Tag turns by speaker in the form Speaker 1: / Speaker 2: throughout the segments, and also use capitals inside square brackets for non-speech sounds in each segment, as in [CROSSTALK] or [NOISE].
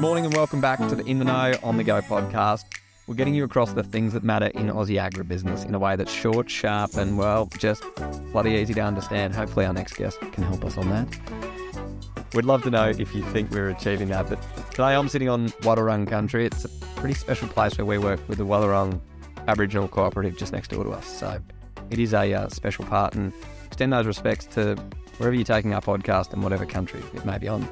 Speaker 1: Morning and welcome back to the In the Know on the Go podcast. We're getting you across the things that matter in Aussie agribusiness in a way that's short, sharp, and well, just bloody easy to understand. Hopefully, our next guest can help us on that. We'd love to know if you think we're achieving that. But today I'm sitting on Wadawurrung country. It's a pretty special place where we work with the Wathaurong Aboriginal Cooperative just next door to us. So it is a uh, special part and extend those respects to wherever you're taking our podcast and whatever country it may be on.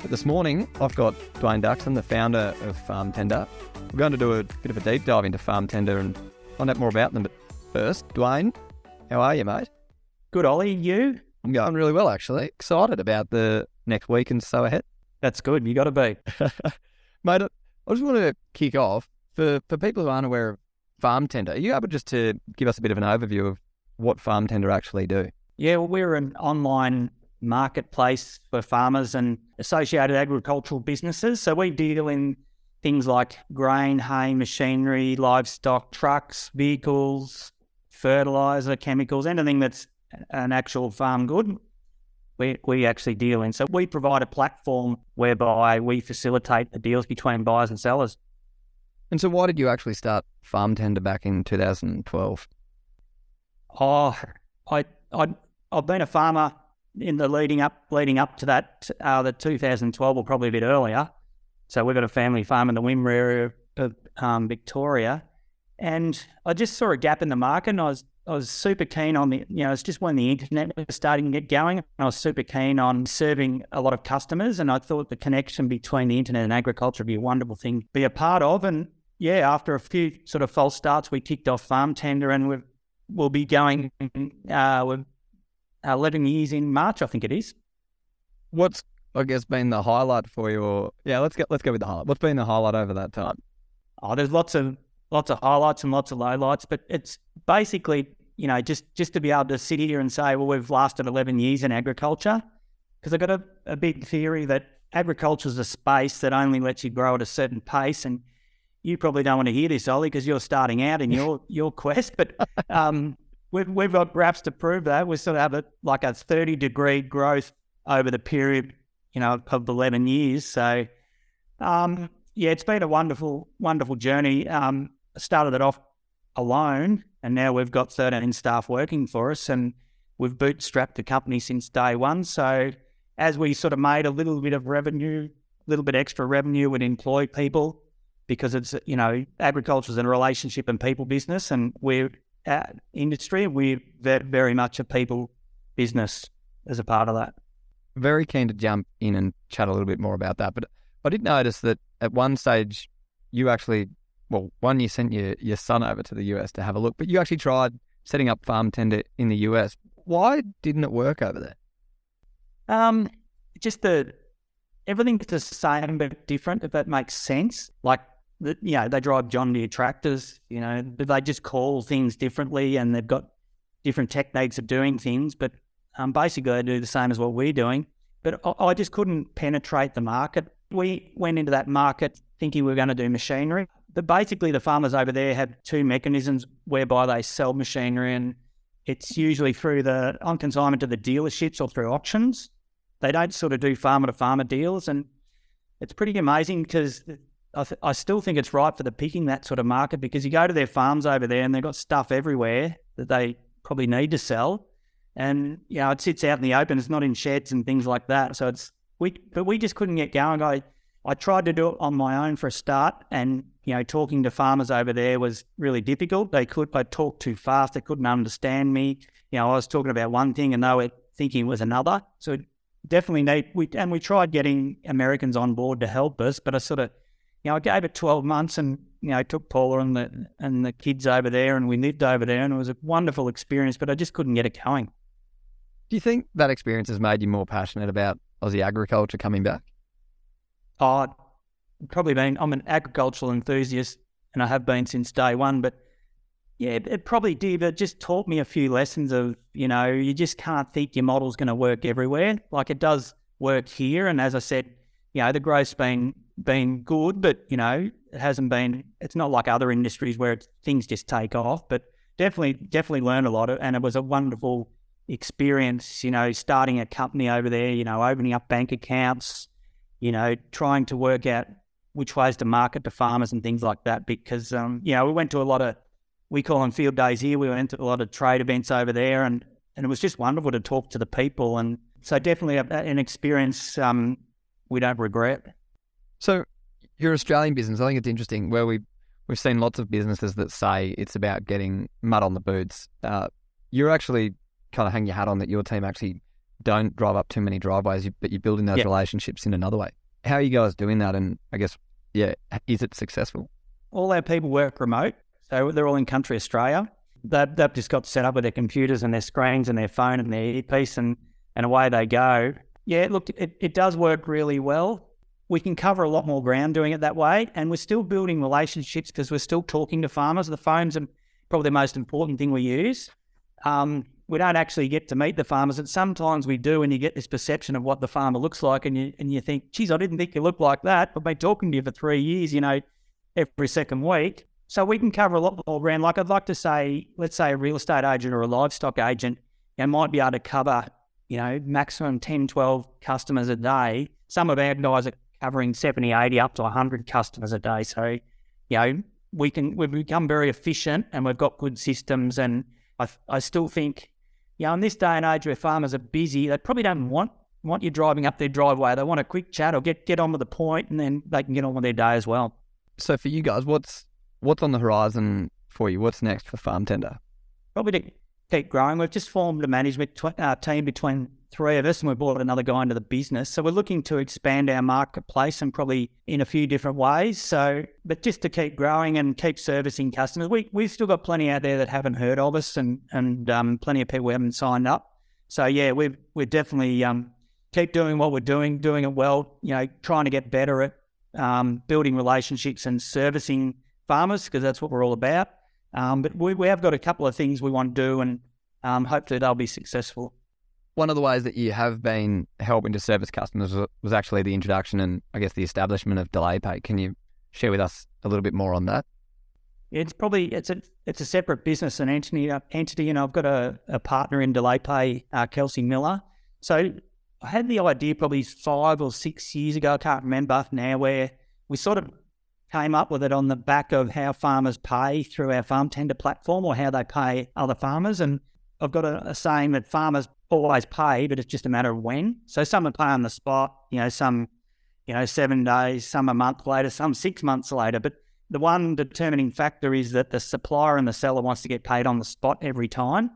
Speaker 1: But this morning, I've got Dwain Duxson, the founder of Farm Tender. We're going to do a bit of a deep dive into Farm Tender and find out more about them. But first, Dwayne, how are you, mate?
Speaker 2: Good, Ollie. You?
Speaker 1: I'm going really well, actually. Excited about the next week and so ahead.
Speaker 2: That's good. You got to be. [LAUGHS]
Speaker 1: mate, I just want to kick off for, for people who aren't aware of Farm Tender. Are you able just to give us a bit of an overview of what Farm Tender actually do?
Speaker 2: Yeah, well, we're an online marketplace for farmers and associated agricultural businesses. So we deal in things like grain, hay, machinery, livestock, trucks, vehicles, fertilizer, chemicals, anything that's an actual farm good. We, we actually deal in. So we provide a platform whereby we facilitate the deals between buyers and sellers.
Speaker 1: And so, why did you actually start Farm Tender back in 2012?
Speaker 2: Oh, I, I, I've been a farmer in the leading up leading up to that, uh, the 2012 or probably a bit earlier. So we've got a family farm in the Wimmera area of um, Victoria, and I just saw a gap in the market, and I was I was super keen on the you know it's just when the internet was starting to get going, and I was super keen on serving a lot of customers, and I thought the connection between the internet and agriculture would be a wonderful thing to be a part of, and yeah, after a few sort of false starts, we kicked off Farm Tender, and we've we'll be going. Uh, we're uh, 11 years in March, I think it is.
Speaker 1: What's I guess been the highlight for you? Or yeah, let's get let's go with the highlight. What's been the highlight over that time?
Speaker 2: Oh, there's lots of lots of highlights and lots of lowlights, but it's basically you know just just to be able to sit here and say, well, we've lasted 11 years in agriculture, because I've got a, a big theory that agriculture is a space that only lets you grow at a certain pace and you probably don't want to hear this, Ollie, because you're starting out in [LAUGHS] your your quest. But um, we've, we've got graphs to prove that. We sort of have a, like a 30 degree growth over the period, you know, of 11 years. So, um, yeah, it's been a wonderful, wonderful journey. Um, started it off alone, and now we've got 13 staff working for us, and we've bootstrapped the company since day one. So, as we sort of made a little bit of revenue, a little bit extra revenue, would employ people because it's, you know, agriculture is a relationship and people business, and we're industry. We're very much a people business as a part of that.
Speaker 1: Very keen to jump in and chat a little bit more about that. But I did notice that at one stage, you actually, well, one, you sent your, your son over to the US to have a look, but you actually tried setting up Farm Tender in the US. Why didn't it work over there?
Speaker 2: Um, just the everything's the same but different, if that makes sense. Like you know, they drive John Deere tractors, you know, but they just call things differently and they've got different techniques of doing things, but um, basically they do the same as what we're doing. But I, I just couldn't penetrate the market. We went into that market thinking we were going to do machinery, but basically the farmers over there have two mechanisms whereby they sell machinery and it's usually through the on consignment to the dealerships or through auctions. They don't sort of do farmer to farmer deals and it's pretty amazing because I, th- I still think it's right for the picking that sort of market because you go to their farms over there and they've got stuff everywhere that they probably need to sell, and you know it sits out in the open. It's not in sheds and things like that. So it's we, but we just couldn't get going. I I tried to do it on my own for a start, and you know talking to farmers over there was really difficult. They could I talked too fast. They couldn't understand me. You know I was talking about one thing and they were thinking it was another. So definitely need we and we tried getting Americans on board to help us, but I sort of you know, I gave it 12 months and, you know, took Paula and the, and the kids over there and we lived over there and it was a wonderful experience, but I just couldn't get it going.
Speaker 1: Do you think that experience has made you more passionate about Aussie agriculture coming back?
Speaker 2: Oh, probably been. I'm an agricultural enthusiast and I have been since day one, but yeah, it, it probably did. It just taught me a few lessons of, you know, you just can't think your model's going to work everywhere. Like it does work here. And as I said, you know, the growth's been been good, but you know, it hasn't been. It's not like other industries where things just take off. But definitely, definitely learned a lot, and it was a wonderful experience. You know, starting a company over there. You know, opening up bank accounts. You know, trying to work out which ways to market to farmers and things like that. Because um, you know, we went to a lot of we call them field days here. We went to a lot of trade events over there, and and it was just wonderful to talk to the people. And so definitely an experience um, we don't regret.
Speaker 1: So your Australian business, I think it's interesting where we we've seen lots of businesses that say it's about getting mud on the boots. Uh, you're actually kind of hang your hat on that your team actually don't drive up too many driveways, but you're building those relationships in another way. How are you guys doing that? And I guess, yeah, is it successful?
Speaker 2: All our people work remote, so they're all in country Australia. They've, they've just got set up with their computers and their screens and their phone and their earpiece, and, and away they go. Yeah, look, it, it does work really well we can cover a lot more ground doing it that way. And we're still building relationships because we're still talking to farmers. The phones are probably the most important thing we use. Um, we don't actually get to meet the farmers, and sometimes we do, and you get this perception of what the farmer looks like, and you and you think, "Geez, I didn't think you looked like that." I've been talking to you for three years, you know, every second week. So we can cover a lot more ground. Like I'd like to say, let's say a real estate agent or a livestock agent, and might be able to cover, you know, maximum 10, 12 customers a day. Some of our guys are covering 70, 80, up to 100 customers a day. So, you know, we can, we've become very efficient and we've got good systems. And I, I still think, you know, in this day and age where farmers are busy, they probably don't want want you driving up their driveway. They want a quick chat or get get on with the point, and then they can get on with their day as well.
Speaker 1: So for you guys, what's what's on the horizon for you? What's next for Farm Tender?
Speaker 2: Probably to keep growing. We've just formed a management tw- uh, team between three of us, and we've brought another guy into the business. So we're looking to expand our marketplace and probably in a few different ways. So, but just to keep growing and keep servicing customers, we we've still got plenty out there that haven't heard of us, and and um, plenty of people haven't signed up. So yeah, we've we're definitely um, keep doing what we're doing, doing it well. You know, trying to get better at um, building relationships and servicing farmers because that's what we're all about. Um, but we, we have got a couple of things we want to do, and um, hopefully they'll be successful
Speaker 1: one of the ways that you have been helping to service customers was actually the introduction and I guess the establishment of Delay Pay. Can you share with us a little bit more on that?
Speaker 2: It's probably it's a it's a separate business and entity uh, entity, and I've got a, a partner in Delay Pay, uh, Kelsey Miller. So I had the idea probably five or six years ago. I can't remember now where we sort of came up with it on the back of how farmers pay through our farm tender platform or how they pay other farmers. And I've got a, a saying that farmers always pay, but it's just a matter of when. So some are pay on the spot, you know, some, you know, seven days, some a month later, some six months later. But the one determining factor is that the supplier and the seller wants to get paid on the spot every time.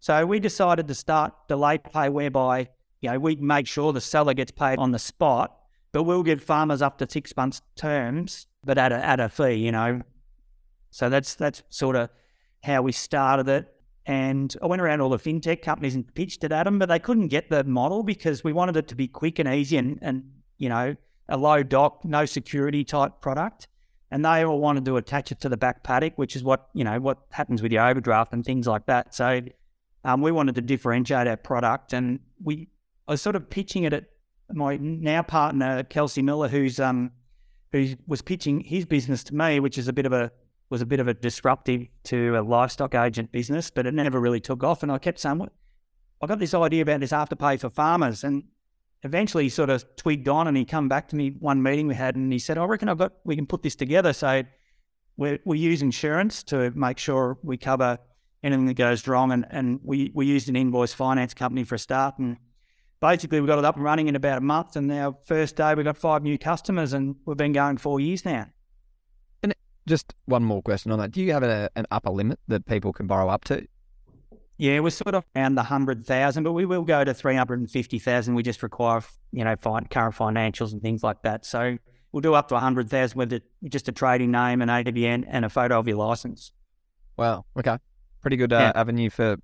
Speaker 2: So we decided to start delay pay whereby, you know, we make sure the seller gets paid on the spot, but we'll give farmers up to six months terms, but at a, at a fee, you know. So that's that's sort of how we started it. And I went around all the fintech companies and pitched it at them, but they couldn't get the model because we wanted it to be quick and easy and, and you know, a low doc, no security type product. And they all wanted to attach it to the back paddock, which is what, you know, what happens with your overdraft and things like that. So um, we wanted to differentiate our product and we, I was sort of pitching it at my now partner, Kelsey Miller, who's, um, who was pitching his business to me, which is a bit of a was a bit of a disruptive to a livestock agent business, but it never really took off. And I kept saying, I got this idea about this afterpay for farmers. And eventually he sort of twigged on and he come back to me one meeting we had and he said, I reckon I've got, we can put this together. So we we use insurance to make sure we cover anything that goes wrong. And, and we, we used an invoice finance company for a start. And basically we got it up and running in about a month. And our first day we got five new customers and we've been going four years now.
Speaker 1: And just one more question on that. Do you have a, an upper limit that people can borrow up to?
Speaker 2: Yeah, we're sort of around the hundred thousand, but we will go to three hundred and fifty thousand. We just require, you know, current financials and things like that. So we'll do up to a hundred thousand with it, just a trading name, an ABN, and a photo of your license.
Speaker 1: Wow. Okay. Pretty good uh, yeah. avenue for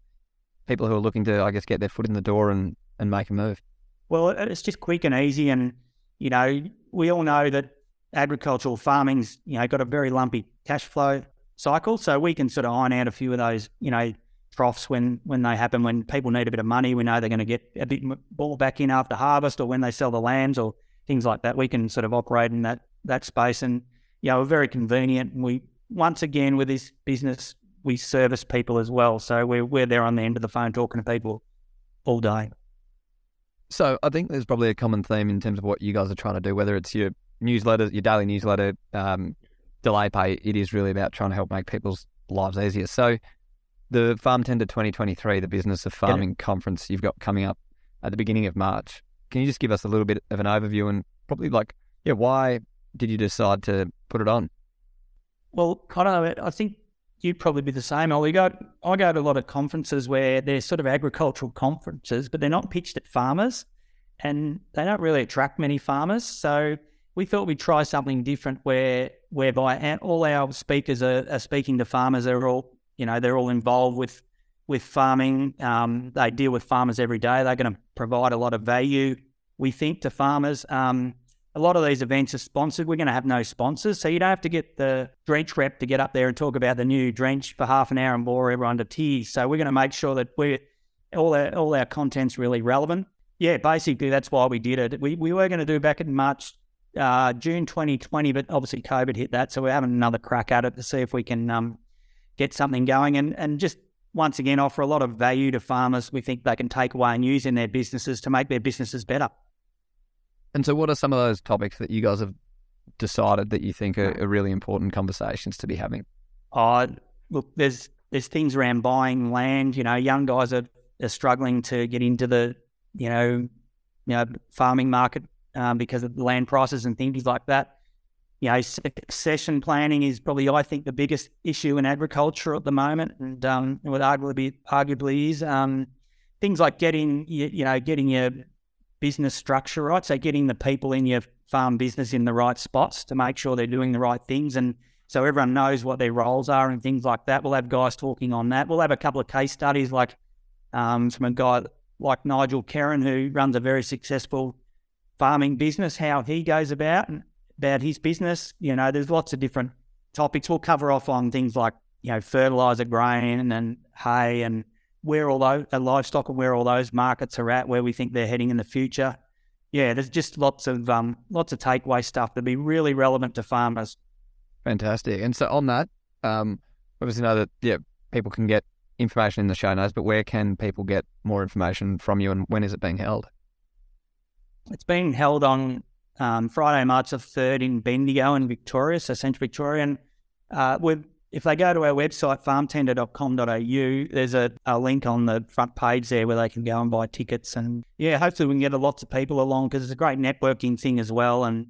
Speaker 1: people who are looking to, I guess, get their foot in the door and and make a move.
Speaker 2: Well, it's just quick and easy, and you know, we all know that agricultural farming's you know got a very lumpy cash flow cycle, so we can sort of iron out a few of those you know troughs when when they happen when people need a bit of money. We know they're going to get a bit more back in after harvest, or when they sell the lambs, or things like that. We can sort of operate in that that space, and you know, we're very convenient. And we once again with this business, we service people as well, so we're we're there on the end of the phone talking to people all day.
Speaker 1: So I think there's probably a common theme in terms of what you guys are trying to do, whether it's your newsletter, your daily newsletter, um, delay pay, it is really about trying to help make people's lives easier. So, the Farm Tender 2023, the Business of Farming conference you've got coming up at the beginning of March. Can you just give us a little bit of an overview and probably like, yeah, why did you decide to put it on?
Speaker 2: Well, don't. I think you'd probably be the same. I go, I go to a lot of conferences where they're sort of agricultural conferences, but they're not pitched at farmers, and they don't really attract many farmers. So we thought we'd try something different, where whereby all our speakers are, are speaking to farmers. They're all, you know, they're all involved with with farming. Um, they deal with farmers every day. They're going to provide a lot of value, we think, to farmers. Um, a lot of these events are sponsored. We're going to have no sponsors, so you don't have to get the drench rep to get up there and talk about the new drench for half an hour and bore everyone to tears. So we're going to make sure that we all our all our content's really relevant. Yeah, basically that's why we did it. We we were going to do back in March, uh, June 2020, but obviously COVID hit that, so we're having another crack at it to see if we can um, get something going and and just once again offer a lot of value to farmers. We think they can take away and use in their businesses to make their businesses better.
Speaker 1: And so, what are some of those topics that you guys have decided that you think are, are really important conversations to be having?
Speaker 2: Oh, look, there's there's things around buying land. You know, young guys are, are struggling to get into the you know you know farming market um, because of the land prices and things like that. You know, succession planning is probably I think the biggest issue in agriculture at the moment, and um, would arguably be, arguably is um, things like getting you, you know getting your business structure right. So getting the people in your farm business in the right spots to make sure they're doing the right things and so everyone knows what their roles are and things like that. We'll have guys talking on that. We'll have a couple of case studies like um, from a guy like Nigel Kerrin who runs a very successful farming business, how he goes about about his business. You know, there's lots of different topics. We'll cover off on things like, you know, fertilizer, grain and hay and where all those uh, livestock and where all those markets are at, where we think they're heading in the future. Yeah, there's just lots of um, lots of takeaway stuff that'd be really relevant to farmers.
Speaker 1: Fantastic. And so on that, um, obviously know that yeah, people can get information in the show notes, but where can people get more information from you, and when is it being held?
Speaker 2: It's being held on um, Friday, March the third in Bendigo in Victoria, so Central Victoria. And uh, we're if they go to our website, farmtender.com.au, there's a, a, link on the front page there where they can go and buy tickets. And yeah, hopefully we can get lots of people along because it's a great networking thing as well. And,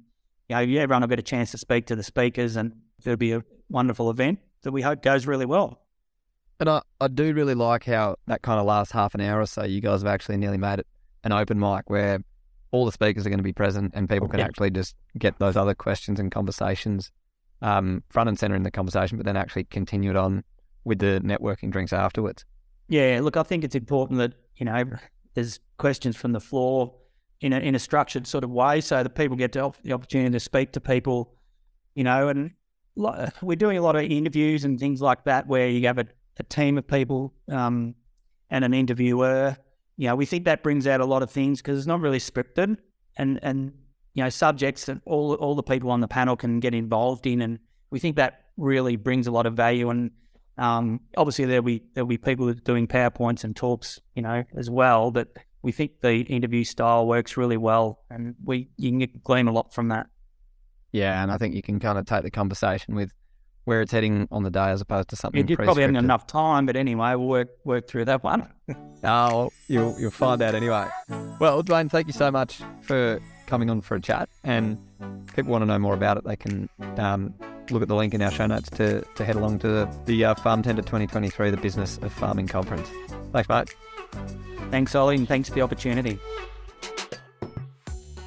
Speaker 2: you know, everyone will get a chance to speak to the speakers and it'll be a wonderful event that we hope goes really well.
Speaker 1: And I, I do really like how that kind of last half an hour or so, you guys have actually nearly made it an open mic where all the speakers are going to be present and people can actually just get those other questions and conversations um, front and center in the conversation, but then actually continue it on with the networking drinks afterwards.
Speaker 2: Yeah, look, I think it's important that you know there's questions from the floor in a in a structured sort of way, so that people get to, the opportunity to speak to people, you know, and we're doing a lot of interviews and things like that where you have a, a team of people um, and an interviewer. You know, we think that brings out a lot of things because it's not really scripted, and and you know, subjects that all all the people on the panel can get involved in, and we think that really brings a lot of value. And um, obviously, there'll be there'll be people doing powerpoints and talks, you know, as well. But we think the interview style works really well, and we you can glean a lot from that.
Speaker 1: Yeah, and I think you can kind of take the conversation with where it's heading on the day as opposed to something.
Speaker 2: You probably haven't enough time, but anyway, we'll work work through that one. [LAUGHS]
Speaker 1: oh, well, you'll you'll find out anyway. Well, Dwain, thank you so much for coming on for a chat. And people want to know more about it, they can um, look at the link in our show notes to, to head along to the, the uh, Farm Tender 2023, the Business of Farming Conference. Thanks, mate.
Speaker 2: Thanks, Ollie, and thanks for the opportunity.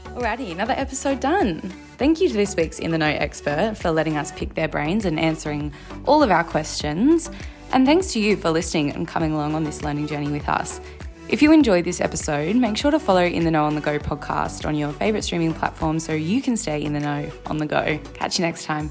Speaker 3: Alrighty, another episode done. Thank you to this week's In the Know expert for letting us pick their brains and answering all of our questions. And thanks to you for listening and coming along on this learning journey with us. If you enjoyed this episode, make sure to follow In the Know on the Go podcast on your favourite streaming platform so you can stay in the know on the go. Catch you next time.